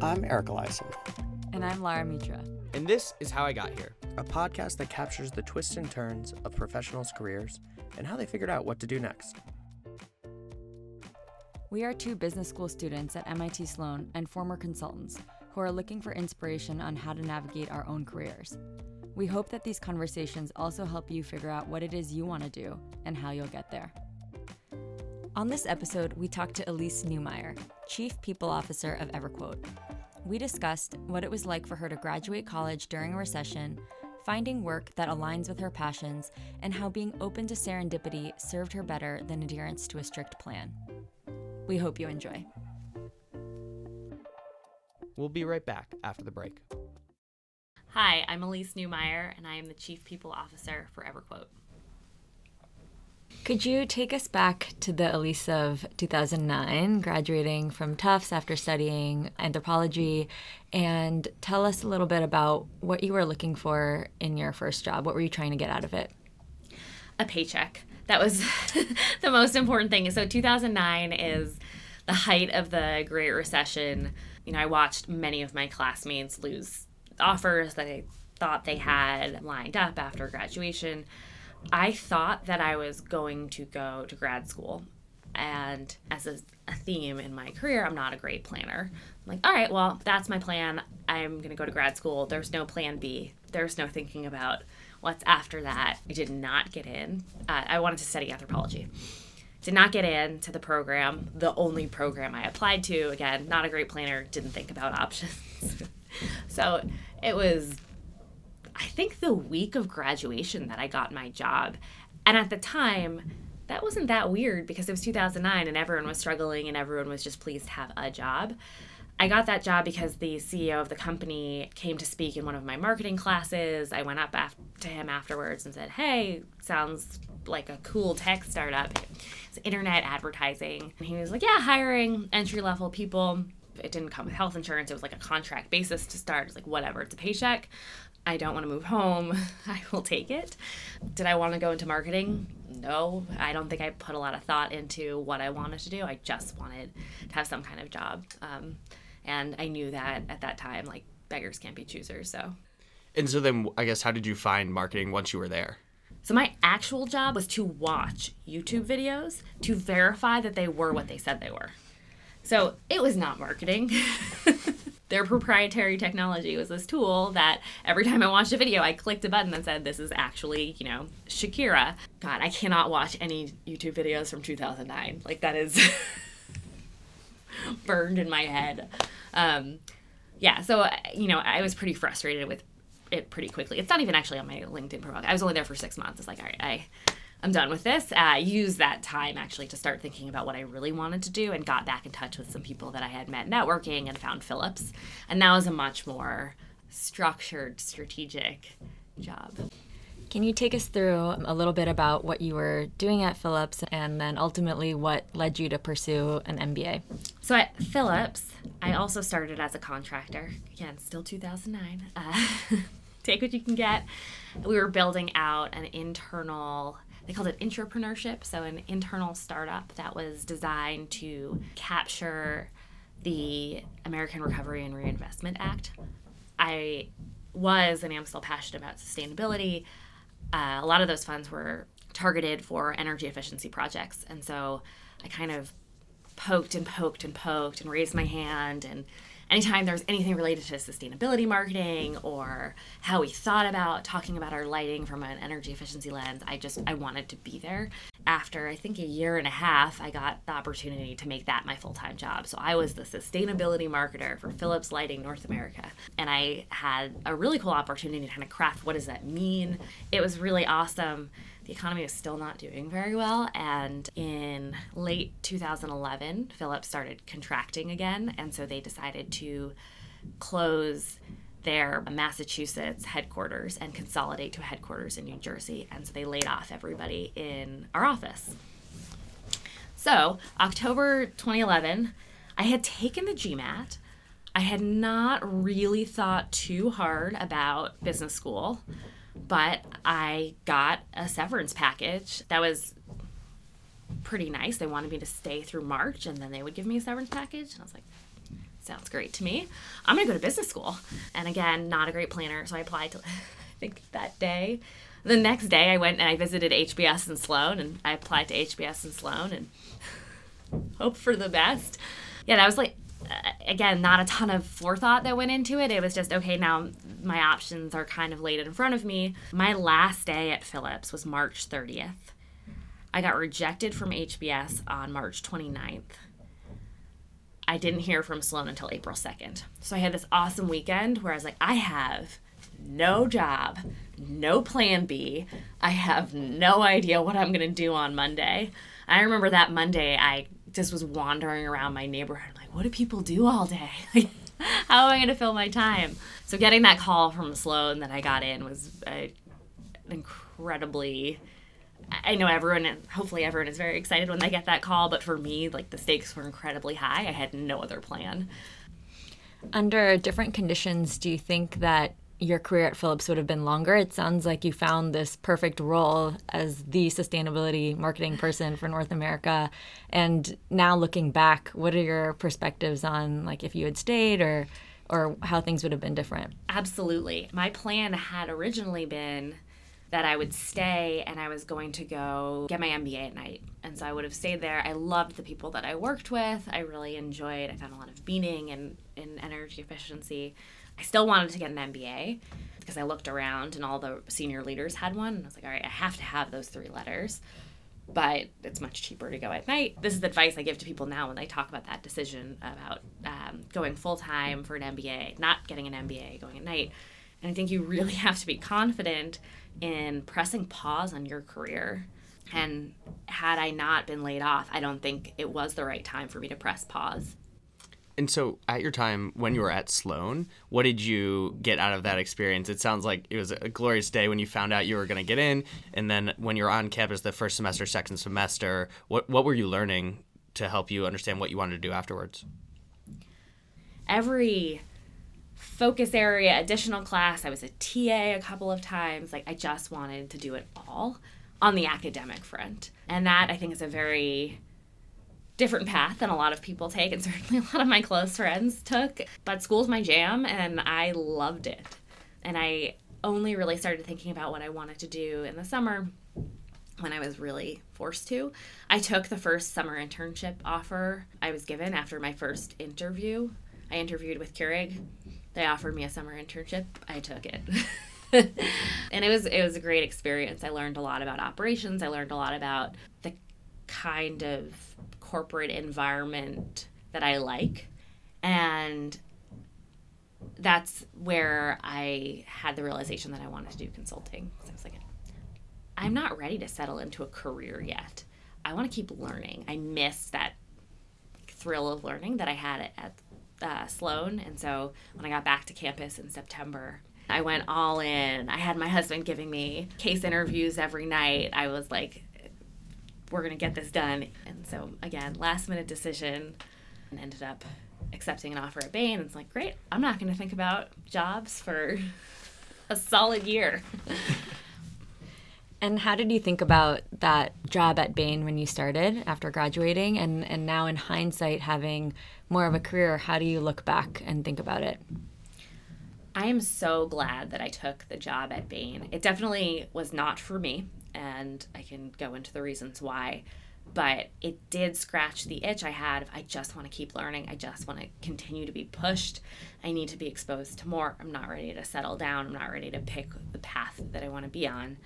I'm Eric Eliason, And I'm Lara Mitra. And this is How I Got Here. a podcast that captures the twists and turns of professionals' careers and how they figured out what to do next. We are two business school students at MIT Sloan and former consultants who are looking for inspiration on how to navigate our own careers. We hope that these conversations also help you figure out what it is you want to do and how you'll get there. On this episode, we talked to Elyse Neumeier, Chief People Officer of EverQuote. We discussed what it was like for her to graduate college during a recession, finding work that aligns with her passions, and how being open to serendipity served her better than adherence to a strict plan. We hope you enjoy. We'll be right back after the break. Hi, I'm Elyse Neumeier, and I am the Chief People Officer for EverQuote. Could you take us back to the Elyse of 2009, graduating from Tufts after studying anthropology, and tell us a little bit about what you were looking for in your first job? What were you trying to get out of it? A paycheck. That was the most important thing. So, 2009 is the height of the Great Recession. You know, I watched many of my classmates lose offers that they thought they had lined up after graduation. I thought that I was going to go to grad school. And as a, a theme in my career, I'm not a great planner. I'm like, all right, well, that's my plan. I'm going to go to grad school. There's no plan B. There's no thinking about what's after that. I did not get in. Uh, I wanted to study anthropology. Did not get into the program, the only program I applied to. Again, not a great planner, didn't think about options. so it was I think the week of graduation that I got my job. And at the time, that wasn't that weird because it was 2009 and everyone was struggling and everyone was just pleased to have a job. I got that job because the CEO of the company came to speak in one of my marketing classes. I went up to him afterwards and said, Hey, sounds like a cool tech startup. It's internet advertising. And he was like, Yeah, hiring entry level people. It didn't come with health insurance. It was like a contract basis to start. It's like, whatever, it's a paycheck. I don't want to move home. I will take it. Did I want to go into marketing? No. I don't think I put a lot of thought into what I wanted to do. I just wanted to have some kind of job. Um, and I knew that at that time, like, beggars can't be choosers. So. And so then, I guess, how did you find marketing once you were there? So my actual job was to watch YouTube videos to verify that they were what they said they were. So it was not marketing. Their proprietary technology was this tool that every time I watched a video, I clicked a button that said, This is actually, you know, Shakira. God, I cannot watch any YouTube videos from 2009. Like, that is burned in my head. Um, yeah, so, you know, I was pretty frustrated with it pretty quickly. It's not even actually on my LinkedIn profile. I was only there for six months. It's like, all right, I. I'm done with this. I uh, used that time actually to start thinking about what I really wanted to do and got back in touch with some people that I had met networking and found Philips. And that was a much more structured, strategic job. Can you take us through a little bit about what you were doing at Philips and then ultimately what led you to pursue an MBA? So at Philips, I also started as a contractor. Again, still 2009. Uh, take what you can get. We were building out an internal they called it intrapreneurship, so an internal startup that was designed to capture the American Recovery and Reinvestment Act. I was and am still passionate about sustainability. Uh, a lot of those funds were targeted for energy efficiency projects, and so I kind of poked and poked and poked and raised my hand and anytime there's anything related to sustainability marketing or how we thought about talking about our lighting from an energy efficiency lens, I just I wanted to be there. After I think a year and a half, I got the opportunity to make that my full-time job. So I was the sustainability marketer for Philips Lighting North America. And I had a really cool opportunity to kind of craft what does that mean? It was really awesome the economy was still not doing very well. And in late 2011, Philips started contracting again. And so they decided to close their Massachusetts headquarters and consolidate to headquarters in New Jersey. And so they laid off everybody in our office. So, October 2011, I had taken the GMAT. I had not really thought too hard about business school but I got a severance package that was pretty nice. They wanted me to stay through March and then they would give me a severance package. And I was like, sounds great to me. I'm going to go to business school. And again, not a great planner. So I applied to, I think that day. The next day, I went and I visited HBS in Sloan and I applied to HBS in Sloan and hope for the best. Yeah, that was like, again, not a ton of forethought that went into it. It was just, okay, now my options are kind of laid in front of me. My last day at Philips was March 30th. I got rejected from HBS on March 29th. I didn't hear from Sloan until April 2nd. So I had this awesome weekend where I was like, I have no job, no plan B. I have no idea what I'm going to do on Monday. I remember that Monday, I just was wandering around my neighborhood. What do people do all day? How am I going to fill my time? So getting that call from Sloan that I got in was uh, incredibly I know everyone, hopefully everyone is very excited when they get that call, but for me, like the stakes were incredibly high. I had no other plan. Under different conditions, do you think that your career at Philips would have been longer? It sounds like you found this perfect role as the sustainability marketing person for North America. And now looking back, what are your perspectives on like if you had stayed or or how things would have been different? Absolutely. My plan had originally been that I would stay and I was going to go get my MBA at night. And so I would have stayed there. I loved the people that I worked with. I really enjoyed, I found a lot of meaning in, in energy efficiency. I still wanted to get an MBA because I looked around and all the senior leaders had one. And I was like, all right, I have to have those three letters. But it's much cheaper to go at night. This is advice I give to people now when they talk about that decision about um, going full time for an MBA, not getting an MBA, going at night. And I think you really have to be confident in pressing pause on your career. And had I not been laid off, I don't think it was the right time for me to press pause. And so, at your time when you were at Sloan, what did you get out of that experience? It sounds like it was a glorious day when you found out you were going to get in, and then when you're on campus the first semester, second semester, what what were you learning to help you understand what you wanted to do afterwards? Every focus area, additional class. I was a TA a couple of times. Like I just wanted to do it all on the academic front. And that I think is a very different path than a lot of people take and certainly a lot of my close friends took. But school's my jam and I loved it. And I only really started thinking about what I wanted to do in the summer when I was really forced to. I took the first summer internship offer I was given after my first interview. I interviewed with Keurig they offered me a summer internship. I took it. and it was it was a great experience. I learned a lot about operations. I learned a lot about the kind of corporate environment that I like. And that's where I had the realization that I wanted to do consulting. I was like, I'm not ready to settle into a career yet. I want to keep learning. I miss that thrill of learning that I had at uh, Sloan. And so when I got back to campus in September, I went all in. I had my husband giving me case interviews every night. I was like, we're going to get this done. And so, again, last minute decision and ended up accepting an offer at Bain. It's like, great, I'm not going to think about jobs for a solid year. And how did you think about that job at Bain when you started after graduating? And, and now, in hindsight, having more of a career, how do you look back and think about it? I am so glad that I took the job at Bain. It definitely was not for me, and I can go into the reasons why. But it did scratch the itch I had if I just want to keep learning. I just want to continue to be pushed. I need to be exposed to more. I'm not ready to settle down. I'm not ready to pick the path that I want to be on.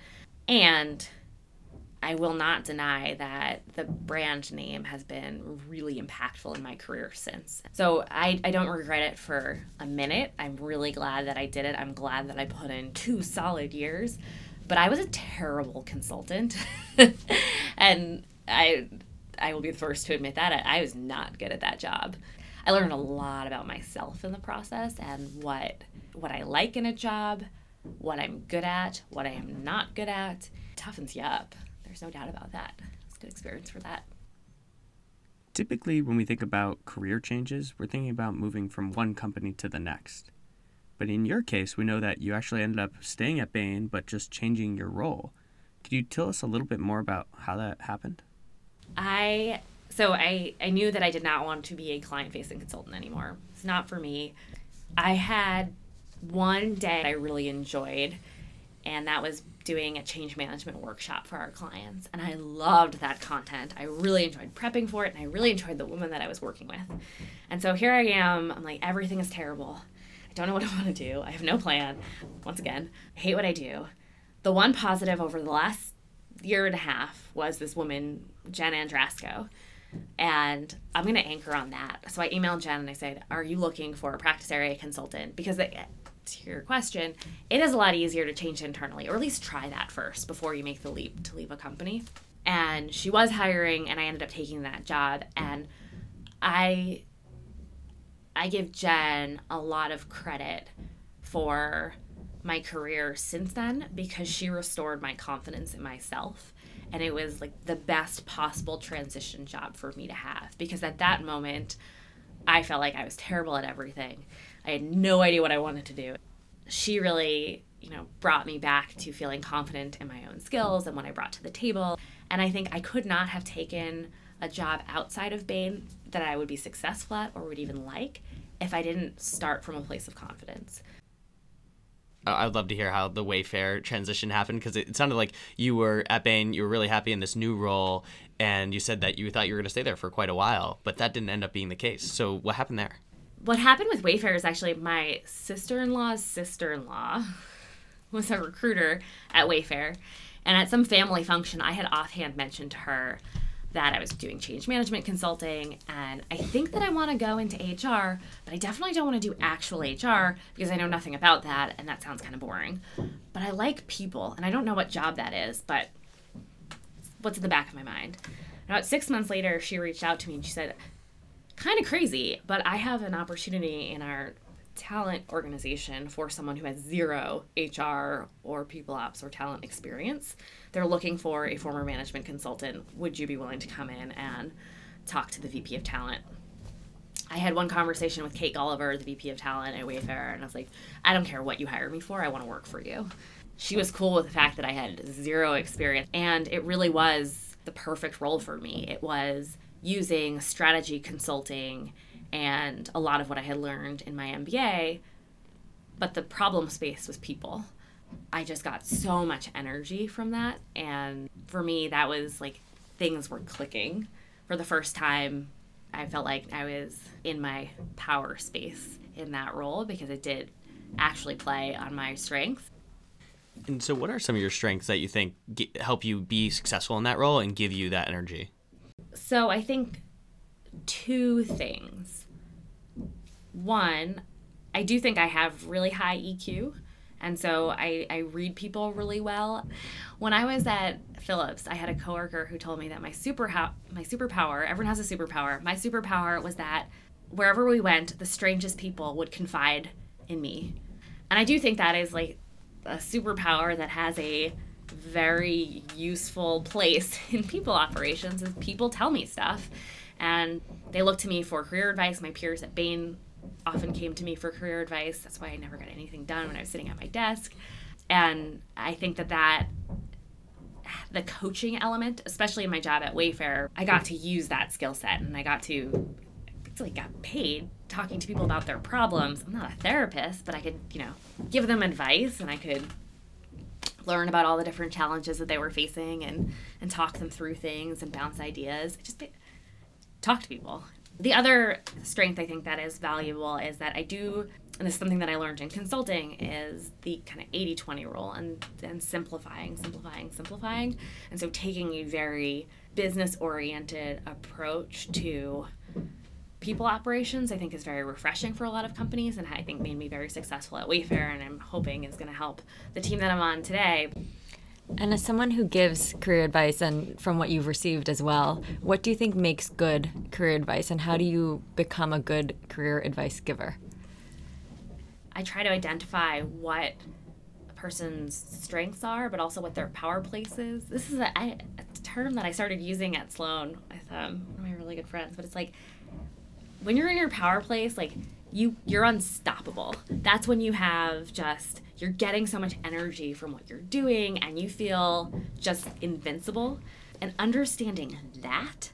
And I will not deny that the brand name has been really impactful in my career since. So I, I don't regret it for a minute. I'm really glad that I did it. I'm glad that I put in two solid years. But I was a terrible consultant. and I I will be the first to admit that. I, was not good at that job. I learned a lot about myself in the process and what what I like in a job, what I'm good at, what I am not good at. It toughens you up. There's no doubt about that. It's a good experience for that. Typically, when we think about career changes, we're thinking about moving from one company to the next. But in your case, we know that you actually ended up staying at Bain, but just changing your role. Could you tell us a little bit more about how that happened? I so I I knew that I did not want to be a client facing consultant anymore. It's not for me. I had one day I really enjoyed, and that was doing a change management workshop for our clients. And I loved that content. I really enjoyed prepping for it, and I really enjoyed the woman that I was working with. And so here I am. I'm like, everything is terrible. I don't know what I want to do. I have no plan. Once again, I hate what I do. The one positive over the last year and a half was this woman, Jen Andrasco. And I'm going to anchor on that. So I emailed Jen and I said, Are you looking for a practice area consultant? Because it, to your question, it is a lot easier to change internally, or at least try that first before you make the leap to leave a company. And she was hiring, and I ended up taking that job. And I, I give Jen a lot of credit for my career since then because she restored my confidence in myself and it was like the best possible transition job for me to have because at that moment I felt like I was terrible at everything. I had no idea what I wanted to do. She really, you know, brought me back to feeling confident in my own skills and what I brought to the table. And I think I could not have taken a job outside of Bain that I would be successful at or would even like if I didn't start from a place of confidence. I'd love to hear how the Wayfair transition happened because it, sounded like you were at Bain, you were really happy in this new role, and you said that you thought you were going to stay there for quite a while, but that didn't end up being the case. So what happened there? What happened with Wayfair is actually my sister in law's sister in law was a recruiter at Wayfair. And at some family function, I had offhand mentioned to her that I was doing change management consulting, and I think that I want to go into HR, but I definitely don't want to do actual HR because I know nothing about that, and that sounds kind of boring. But I like people, and I don't know what job that is, but what's in the back of my mind. About six months later, she reached out to me and she said, kind of crazy, but I have an opportunity in our talent organization for someone who has zero HR or people ops or talent experience. They're looking for a former management consultant. Would you be willing to come in and talk to the VP of talent? I had one conversation with Kate Gulliver, the VP of talent at Wayfair, and I was like, I don't care what you hire me for, I want to work for you. She was cool with the fact that I had zero experience, and it really was the perfect role for me. It was using strategy consulting and a lot of what I had learned in my MBA. But the problem space was people. I just got so much energy from that. And for me, that was like things were clicking. For the first time, I felt like I was in my power space in that role because it did actually play on my strengths. And so, what are some of your strengths that you think get, help you be successful in that role and give you that energy? So, I think two things one, I do think I have really high EQ. And so I, I read people really well. When I was at Philips, I had a coworker who told me that my super my superpower, everyone has a superpower. My superpower was that wherever we went, the strangest people would confide in me. And I do think that is like a superpower that has a very useful place in people operations is people tell me stuff and they looked to me for career advice. My peers at Bain often came to me for career advice. That's why I never got anything done when I was sitting at my desk. And I think that that the coaching element, especially in my job at Wayfair, I got to use that skill set and I got to like got paid talking to people about their problems. I'm not a therapist, but I could, you know, give them advice and I could learn about all the different challenges that they were facing and and talk them through things and bounce ideas. It Just talk to people the other strength I think that is valuable is that I do, and this is something that I learned in consulting, is the kind of 80 20 rule and, and simplifying, simplifying, simplifying. And so taking a very business oriented approach to people operations, I think is very refreshing for a lot of companies and I think made me very successful at Wayfair and I'm hoping is going to help the team that I'm on today and as someone who gives career advice and from what you've received as well, what do you think makes good career advice and how do you become a good career advice giver? I try to identify what a person's strengths are, but also what their power place is. This is a, term that I started using at Sloan with um, one of my really good friends, but it's like when you're in your power place, like you you're unstoppable. That's when you have just you're getting so much energy from what you're doing and you feel just invincible. And understanding that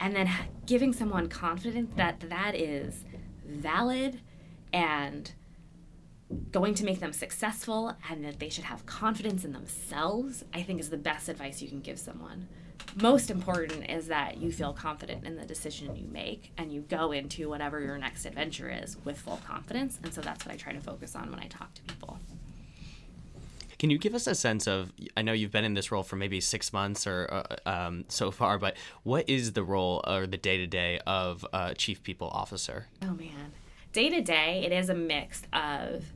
and then giving someone confidence that that is valid and going to make them successful and that they should have confidence in themselves, I think is the best advice you can give someone. Most important is that you feel confident in the decision you make and you go into whatever your next adventure is with full confidence. And so that's what I try to focus on when I talk to people. Can you give us a sense of? I know you've been in this role for maybe six months or uh, um, so far, but what is the role or the day to day of a chief people officer? Oh man, day to day, it is a mix of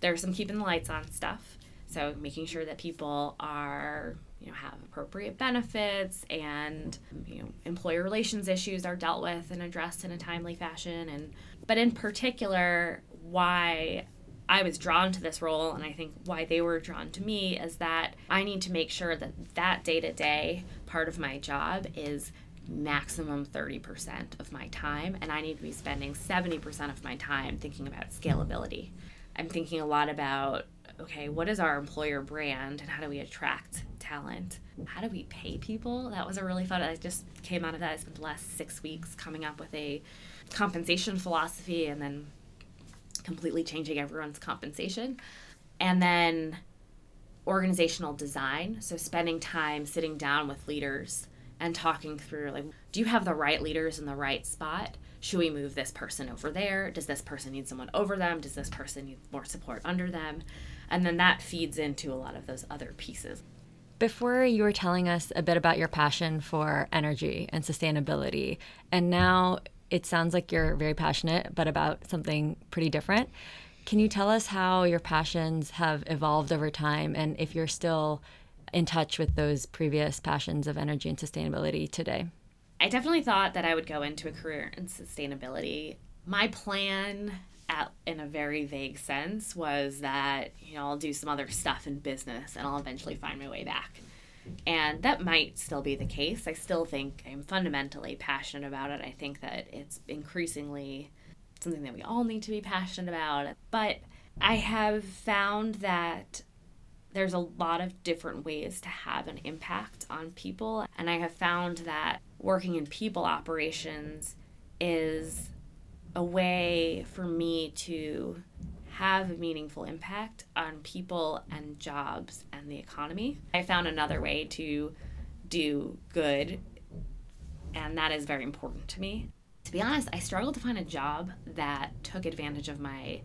there's some keeping the lights on stuff. So making sure that people are you know have appropriate benefits and you know employer relations issues are dealt with and addressed in a timely fashion and but in particular why I was drawn to this role and I think why they were drawn to me is that I need to make sure that that day-to-day part of my job is maximum 30% of my time and I need to be spending 70% of my time thinking about scalability. I'm thinking a lot about okay, what is our employer brand and how do we attract talent? How do we pay people? That was a really fun. I just came out of that. I spent the last six weeks coming up with a compensation philosophy and then completely changing everyone's compensation. And then organizational design. So spending time sitting down with leaders and talking through like, do you have the right leaders in the right spot? should we move this person over there? Does this person need someone over them? Does this person need more support under them? And then that feeds into a lot of those other pieces. Before you were telling us a bit about your passion for energy and sustainability, and now it sounds like you're very passionate, but about something pretty different. Can you tell us how your passions have evolved over time and if you're still in touch with those previous passions of energy and sustainability today? I definitely thought that I would go into a career in sustainability. My plan at, in a very vague sense was that, you know, I'll do some other stuff in business and I'll eventually find my way back. And that might still be the case. I still think I'm fundamentally passionate about it. I think that it's increasingly something that we all need to be passionate about. But I have found that there's a lot of different ways to have an impact on people. And I have found that working in people operations is a way for me to have a meaningful impact on people and jobs and the economy. I found another way to do good, and that is very important to me. To be honest, I struggled to find a job that took advantage of my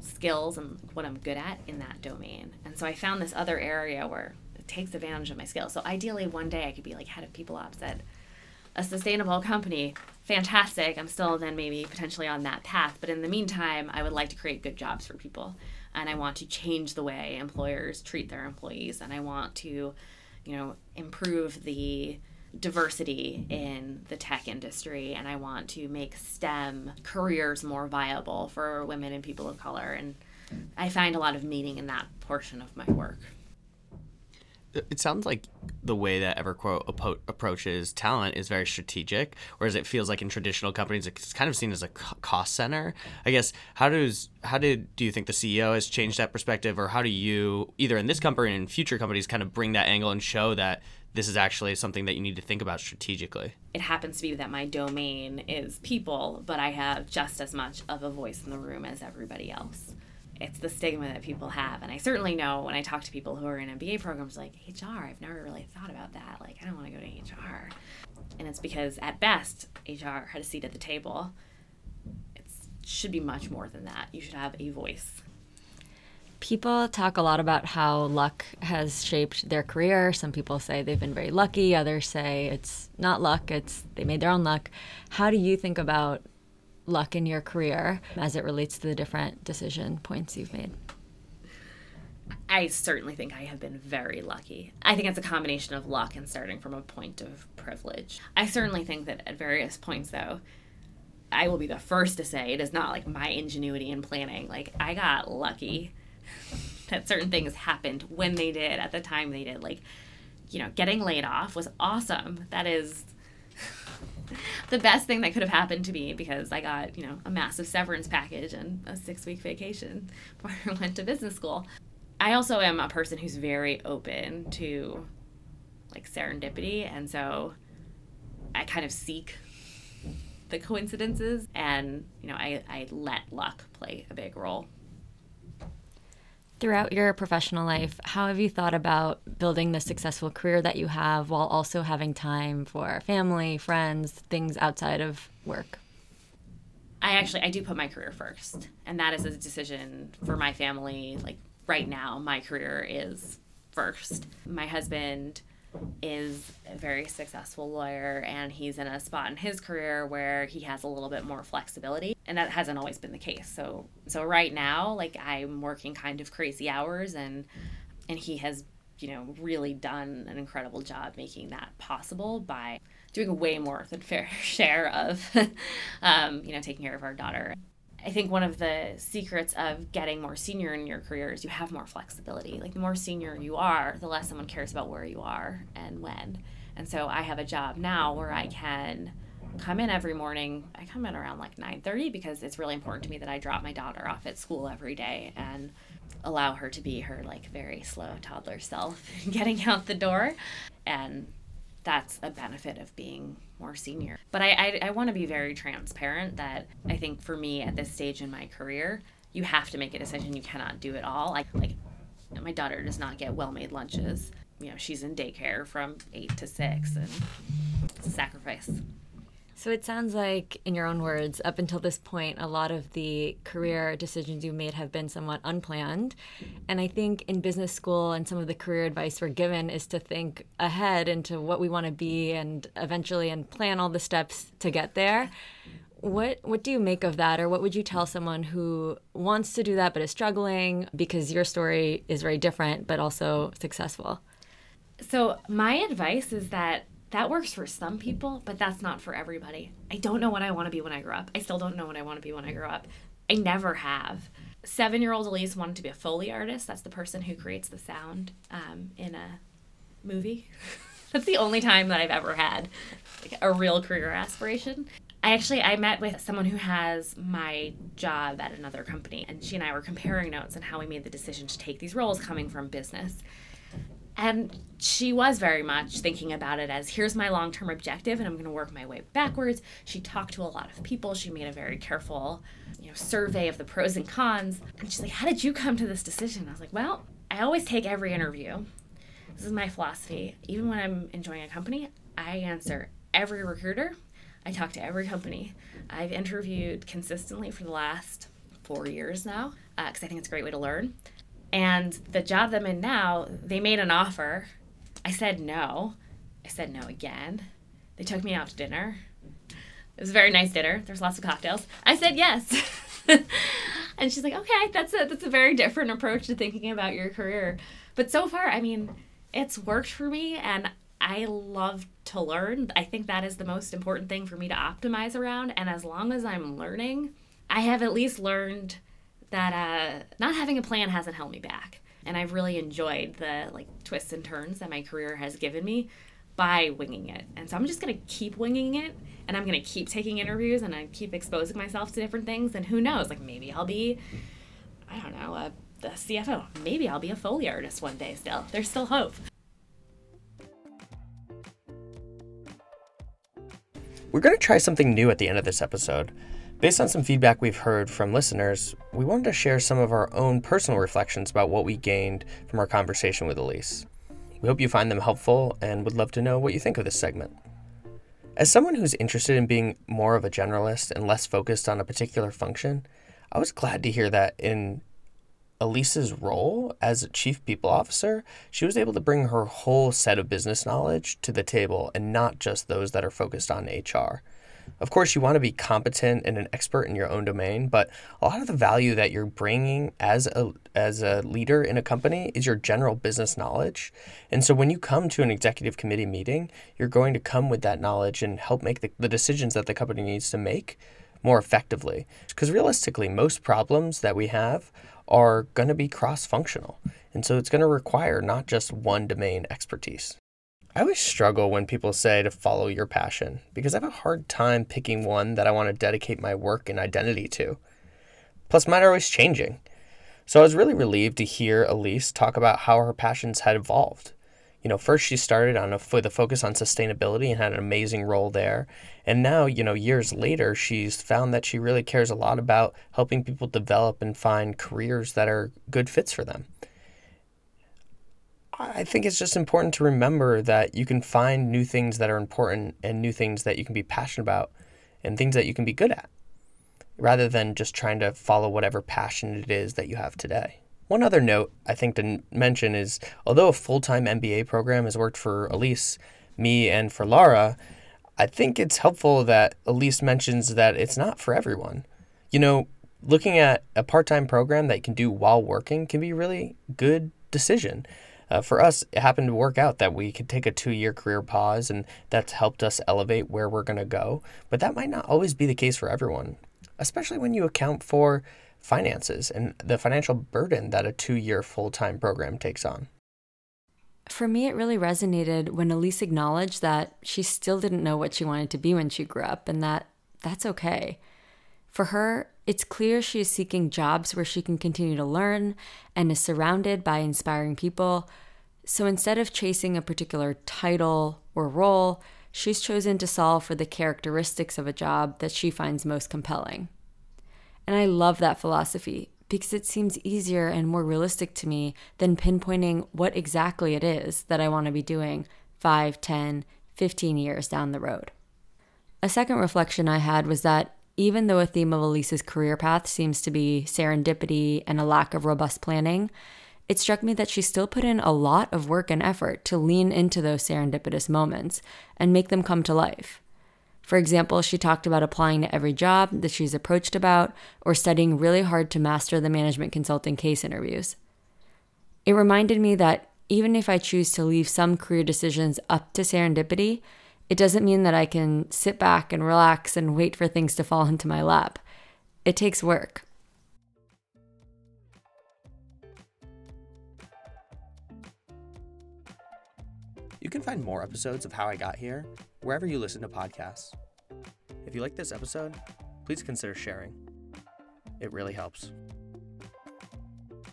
skills and what I'm good at in that domain. And so I found this other area where it takes advantage of my skills. So ideally, one day I could be like head of people ops at a sustainable company. Fantastic. I'm still then maybe potentially on that path. But in the meantime, I would like to create good jobs for people. And I want to change the way employers treat their employees. And I want to, you know, improve the diversity in the tech industry and I want to make STEM careers more viable for women and people of color. And I find a lot of meaning in that portion of my work. It sounds like the way that EverQuote approaches talent is very strategic, whereas it feels like in traditional companies it's kind of seen as a cost center. I guess how does how did do you think the CEO has changed that perspective, or how do you either in this company and in future companies kind of bring that angle and show that this is actually something that you need to think about strategically. It happens to be that my domain is people, but I have just as much of a voice in the room as everybody else. It's the stigma that people have. And I certainly know when I talk to people who are in MBA programs, like, HR, I've never really thought about that. Like, I don't want to go to HR. And it's because, at best, HR had a seat at the table. It should be much more than that. You should have a voice People talk a lot about how luck has shaped their career. Some people say they've been very lucky, others say it's not luck, it's they made their own luck. How do you think about luck in your career as it relates to the different decision points you've made? I certainly think I have been very lucky. I think it's a combination of luck and starting from a point of privilege. I certainly think that at various points, though, I will be the first to say it is not like my ingenuity in planning. Like, I got lucky that certain things happened when they did at the time they did. Like, you know, getting laid off was awesome. That is the best thing that could have happened to me because I got, you know, a massive severance package and a six week vacation before I went to business school. I also am a person who's very open to like serendipity and so I kind of seek the coincidences and you know I, I let luck play a big role Throughout your professional life, how have you thought about building the successful career that you have while also having time for family, friends, things outside of work? I actually I do put my career first, and that is a decision for my family. Like right now, my career is first. My husband is a very successful lawyer and he's in a spot in his career where he has a little bit more flexibility and that hasn't always been the case. So so right now like i'm working kind of crazy hours and and he has you know really done an incredible job making that possible by doing way more than fair share of um, you know taking care of our daughter I think one of the secrets of getting more senior in your career is you have more flexibility. Like the more senior you are, the less someone cares about where you are and when. And so I have a job now where I can come in every morning. I come in around like 9:30 because it's really important to me that I drop my daughter off at school every day and allow her to be her like very slow toddler self getting out the door and that's a benefit of being more senior. But I, I, I want to be very transparent that I think for me at this stage in my career, you have to make a decision. You cannot do it all. Like, like my daughter does not get well made lunches. You know, she's in daycare from eight to six, and it's a sacrifice. So it sounds like, in your own words, up until this point, a lot of the career decisions you made have been somewhat unplanned. And I think in business school and some of the career advice we're given is to think ahead into what we want to be and eventually and plan all the steps to get there. What what do you make of that or what would you tell someone who wants to do that but is struggling because your story is very different but also successful? So my advice is that that works for some people, but that's not for everybody. I don't know what I want to be when I grow up. I still don't know what I want to be when I grow up. I never have. Seven year old Elyse wanted to be a Foley artist. That's the person who creates the sound um, in a movie. that's the only time that I've ever had like, a real career aspiration. I actually I met with someone who has my job at another company and she and I were comparing notes on how we made the decision to take these roles coming from business. And she was very much thinking about it as here's my long term objective, and I'm going to work my way backwards. She talked to a lot of people. She made a very careful, you know, survey of the pros and cons. And she's like, "How did you come to this decision?" I was like, "Well, I always take every interview. This is my philosophy. Even when I'm enjoying a company, I answer every recruiter. I talk to every company. I've interviewed consistently for the last four years now because uh, I think it's a great way to learn." And the job that I'm in now, they made an offer. I said no. I said no again. They took me out to dinner. It was a very nice dinner. There's lots of cocktails. I said yes. and she's like, okay, that's a that's a very different approach to thinking about your career. But so far, I mean, it's worked for me and I love to learn. I think that is the most important thing for me to optimize around. And as long as I'm learning, I have at least learned that uh, not having a plan hasn't held me back. And I've really enjoyed the like twists and turns that my career has given me by winging it. And so I'm just going to keep winging it and I'm going to keep taking interviews and I keep exposing myself to different things. And who knows, like maybe I'll be, I don't know, a, the CFO. Maybe I'll be a Foley artist one day still. There's still hope. We're going to try something new at the end of this episode. Based on some feedback we've heard from listeners, we wanted to share some of our own personal reflections about what we gained from our conversation with Elyse. We hope you find them helpful and would love to know what you think of this segment. As someone who's interested in being more of a generalist and less focused on a particular function, I was glad to hear that in Elyse's role as a chief people officer, she was able to bring her whole set of business knowledge to the table and not just those that are focused on HR. Of course, you want to be competent and an expert in your own domain, but a lot of the value that you're bringing as a as a leader in a company is your general business knowledge. And so when you come to an executive committee meeting, you're going to come with that knowledge and help make the, the decisions that the company needs to make more effectively. Because realistically, most problems that we have are going to be cross functional. And so it's going to require not just one domain expertise. I always struggle when people say to follow your passion because I have a hard time picking one that I want to dedicate my work and identity to. Plus, mine are always changing. So I was really relieved to hear Elyse talk about how her passions had evolved. You know, first she started on a with a focus on sustainability and had an amazing role there. And now, you know, years later, she's found that she really cares a lot about helping people develop and find careers that are good fits for them. I think it's just important to remember that you can find new things that are important and new things that you can be passionate about and things that you can be good at rather than just trying to follow whatever passion it is that you have today. One other note I think to mention is although a full time MBA program has worked for Elyse, me, and for Laura, I think it's helpful that Elyse mentions that it's not for everyone. You know, looking at a part time program that you can do while working can be a really good decision. Uh, for us, it happened to work out that we could take a two year career pause, and that's helped us elevate where we're going to go. But that might not always be the case for everyone, especially when you account for finances and the financial burden that a two year full time program takes on. For me, it really resonated when Elyse acknowledged that she still didn't know what she wanted to be when she grew up and that that's okay. For her, it's clear she is seeking jobs where she can continue to learn and is surrounded by inspiring people. So instead of chasing a particular title or role, she's chosen to solve for the characteristics of a job that she finds most compelling. And I love that philosophy because it seems easier and more realistic to me than pinpointing what exactly it is that I want to be doing 5, 10, 15 years down the road. A second reflection I had was that even though a theme of Elyse's career path seems to be serendipity and a lack of robust planning, it struck me that she still put in a lot of work and effort to lean into those serendipitous moments and make them come to life. For example, she talked about applying to every job that she's approached about or studying really hard to master the management consulting case interviews. It reminded me that even if I choose to leave some career decisions up to serendipity, it doesn't mean that I can sit back and relax and wait for things to fall into my lap. It takes work. You can find more episodes of How I Got Here wherever you listen to podcasts. If you like this episode, please consider sharing. It really helps.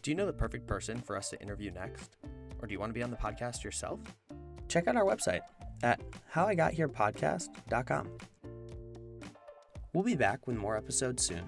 Do you know the perfect person for us to interview next? Or do you want to be on the podcast yourself? Check out our website at howigotherepodcast.com. We'll be back with more episodes soon.